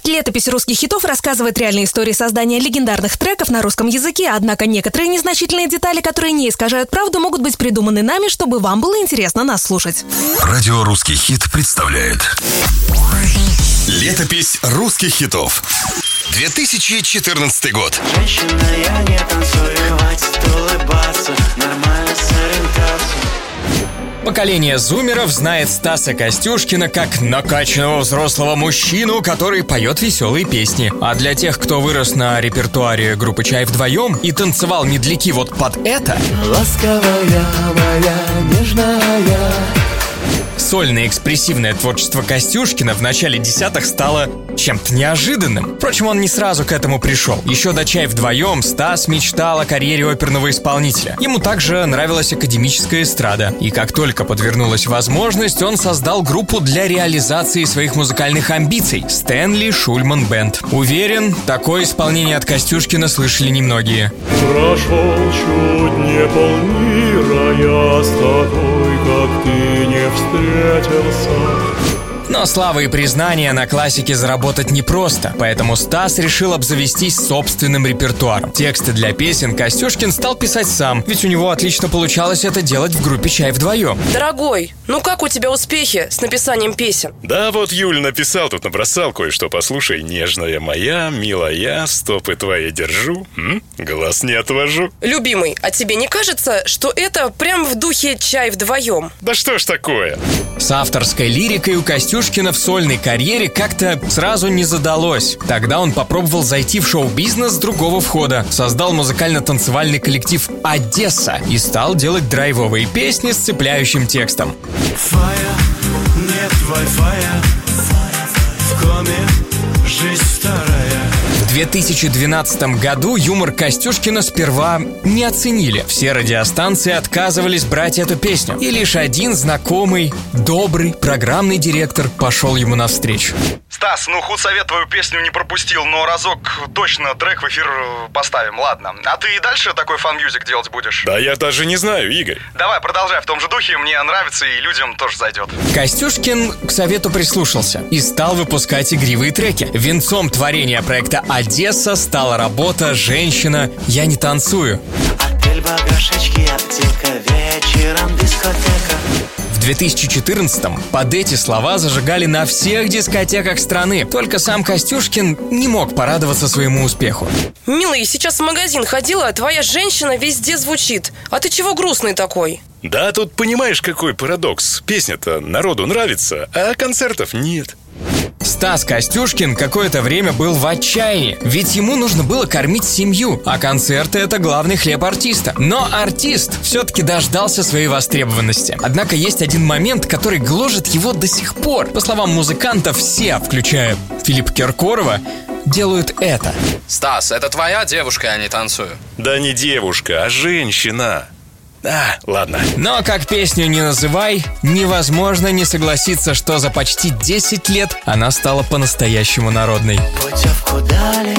Проект «Летопись русских хитов» рассказывает реальные истории создания легендарных треков на русском языке, однако некоторые незначительные детали, которые не искажают правду, могут быть придуманы нами, чтобы вам было интересно нас слушать. Радио «Русский хит» представляет. Летопись русских хитов. 2014 год. Женщина, я не танцую, хватит Поколение зумеров знает Стаса Костюшкина как накачанного взрослого мужчину, который поет веселые песни. А для тех, кто вырос на репертуаре группы «Чай вдвоем» и танцевал медляки вот под это, Ласковая моя, нежная сольное экспрессивное творчество Костюшкина в начале десятых стало чем-то неожиданным. Впрочем, он не сразу к этому пришел. Еще до «Чай вдвоем» Стас мечтал о карьере оперного исполнителя. Ему также нравилась академическая эстрада. И как только подвернулась возможность, он создал группу для реализации своих музыкальных амбиций – Стэнли Шульман Бенд. Уверен, такое исполнение от Костюшкина слышали немногие. Прошел чуть не полмира, я с тобой, как ты не przyjaciel sam Но слава и признание на классике заработать непросто, поэтому Стас решил обзавестись собственным репертуаром. Тексты для песен Костюшкин стал писать сам, ведь у него отлично получалось это делать в группе «Чай вдвоем». Дорогой, ну как у тебя успехи с написанием песен? Да вот Юль написал, тут набросал кое-что, послушай. Нежная моя, милая, стопы твои держу, м? глаз не отвожу. Любимый, а тебе не кажется, что это прям в духе «Чай вдвоем»? Да что ж такое? С авторской лирикой у Костюшкина в сольной карьере как-то сразу не задалось. Тогда он попробовал зайти в шоу-бизнес с другого входа, создал музыкально-танцевальный коллектив «Одесса» и стал делать драйвовые песни с цепляющим текстом. Фая, нет вай-фая В коме жизнь вторая В 2012 году юмор Костюшкина сперва не оценили. Все радиостанции отказывались брать эту песню. И лишь один знакомый, добрый, программный директор пошел ему навстречу. Стас, ну худсовет твою песню не пропустил, но разок точно трек в эфир поставим, ладно. А ты и дальше такой fun music делать будешь? Да я даже не знаю, Игорь. Давай, продолжай в том же духе, мне нравится и людям тоже зайдет. Костюшкин к совету прислушался и стал выпускать игривые треки. Венцом творения проекта «A-Dessa» стала работа «Женщина, я не танцую». Отель, багажечки, аптека Вечером дискотека В 2014-м под эти слова зажигали на всех дискотеках страны. Только сам Костюшкин не мог порадоваться своему успеху. Милый, сейчас в магазин ходила, а твоя женщина везде звучит. А ты чего грустный такой? Да, тут понимаешь, какой парадокс. Песня-то народу нравится, а концертов нет. Стас Костюшкин какое-то время был в отчаянии, ведь ему нужно было кормить семью, а концерты — это главный хлеб артиста. Но артист все-таки дождался своей востребованности. Однако есть один момент, который гложет его до сих пор. По словам музыкантов, все, включая Филиппа Киркорова, делают это. Стас, это твоя девушка, я не танцую. Да не девушка, а женщина. А, ладно. Но как песню не называй, невозможно не согласиться, что за почти 10 лет она стала по-настоящему народной. Путевку дали